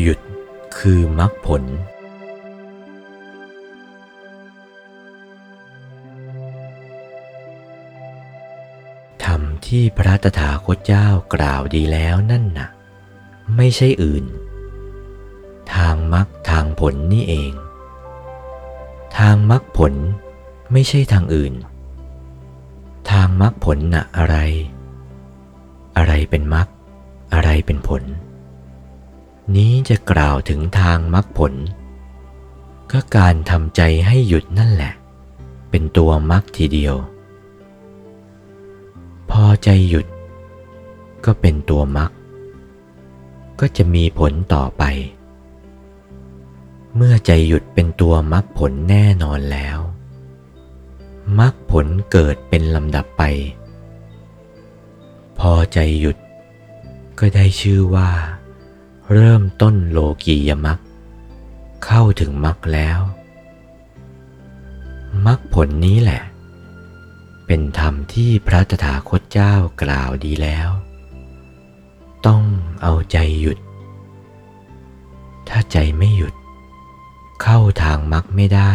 หยุดคือมรรคผล ธรรมที่พระตถาคตเจ้ากล่าวดีแล้วนั่นน่ะ ไม่ใช่อื่น ทางมรรคทางผลนี่เอง ทางมรรคผลไม่ใช่ทางอื่น ทางมรรคผลน่ะอะไร อะไรเป็นมรรคอะไรเป็นผล นี้จะกล่าวถึงทางมรรคผล ก็การทำใจให้หยุดนั่นแหละ เป็นตัวมรรคทีเดียว พอใจหยุด ก็เป็นตัวมรรคก็จะมีผลต่อไป เมื่อใจหยุดเป็นตัวมรรคผลแน่นอนแล้วมรรคผลเกิดเป็นลำดับไป พอใจหยุด ก็ได้ชื่อว่า เริ่มต้นโลกียมรรคเข้าถึงมรรคแล้วมรรคผลนี้แหละ เป็นธรรมที่พระตถาคตเจ้ากล่าวดีแล้ว ต้องเอาใจหยุด ถ้าใจไม่หยุด เข้าทางมรรคไม่ได้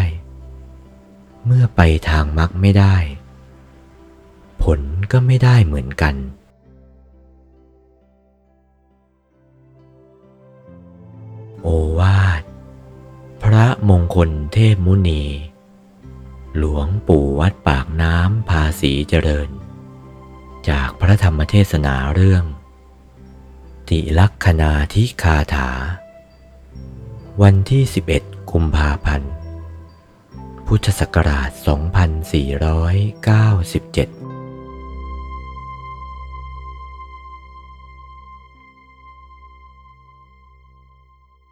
เมื่อไปทางมรรคไม่ได้ ผลก็ไม่ได้เหมือนกัน โอวาท พระมงคลเทพมุนี หลวงปู่วัดปากน้ำภาษีเจริญ จากพระธรรมเทศนาเรื่อง ติลักษณาธิคาถา วันที่ 11 กุมภาพันธ์ พุทธศักราช 2497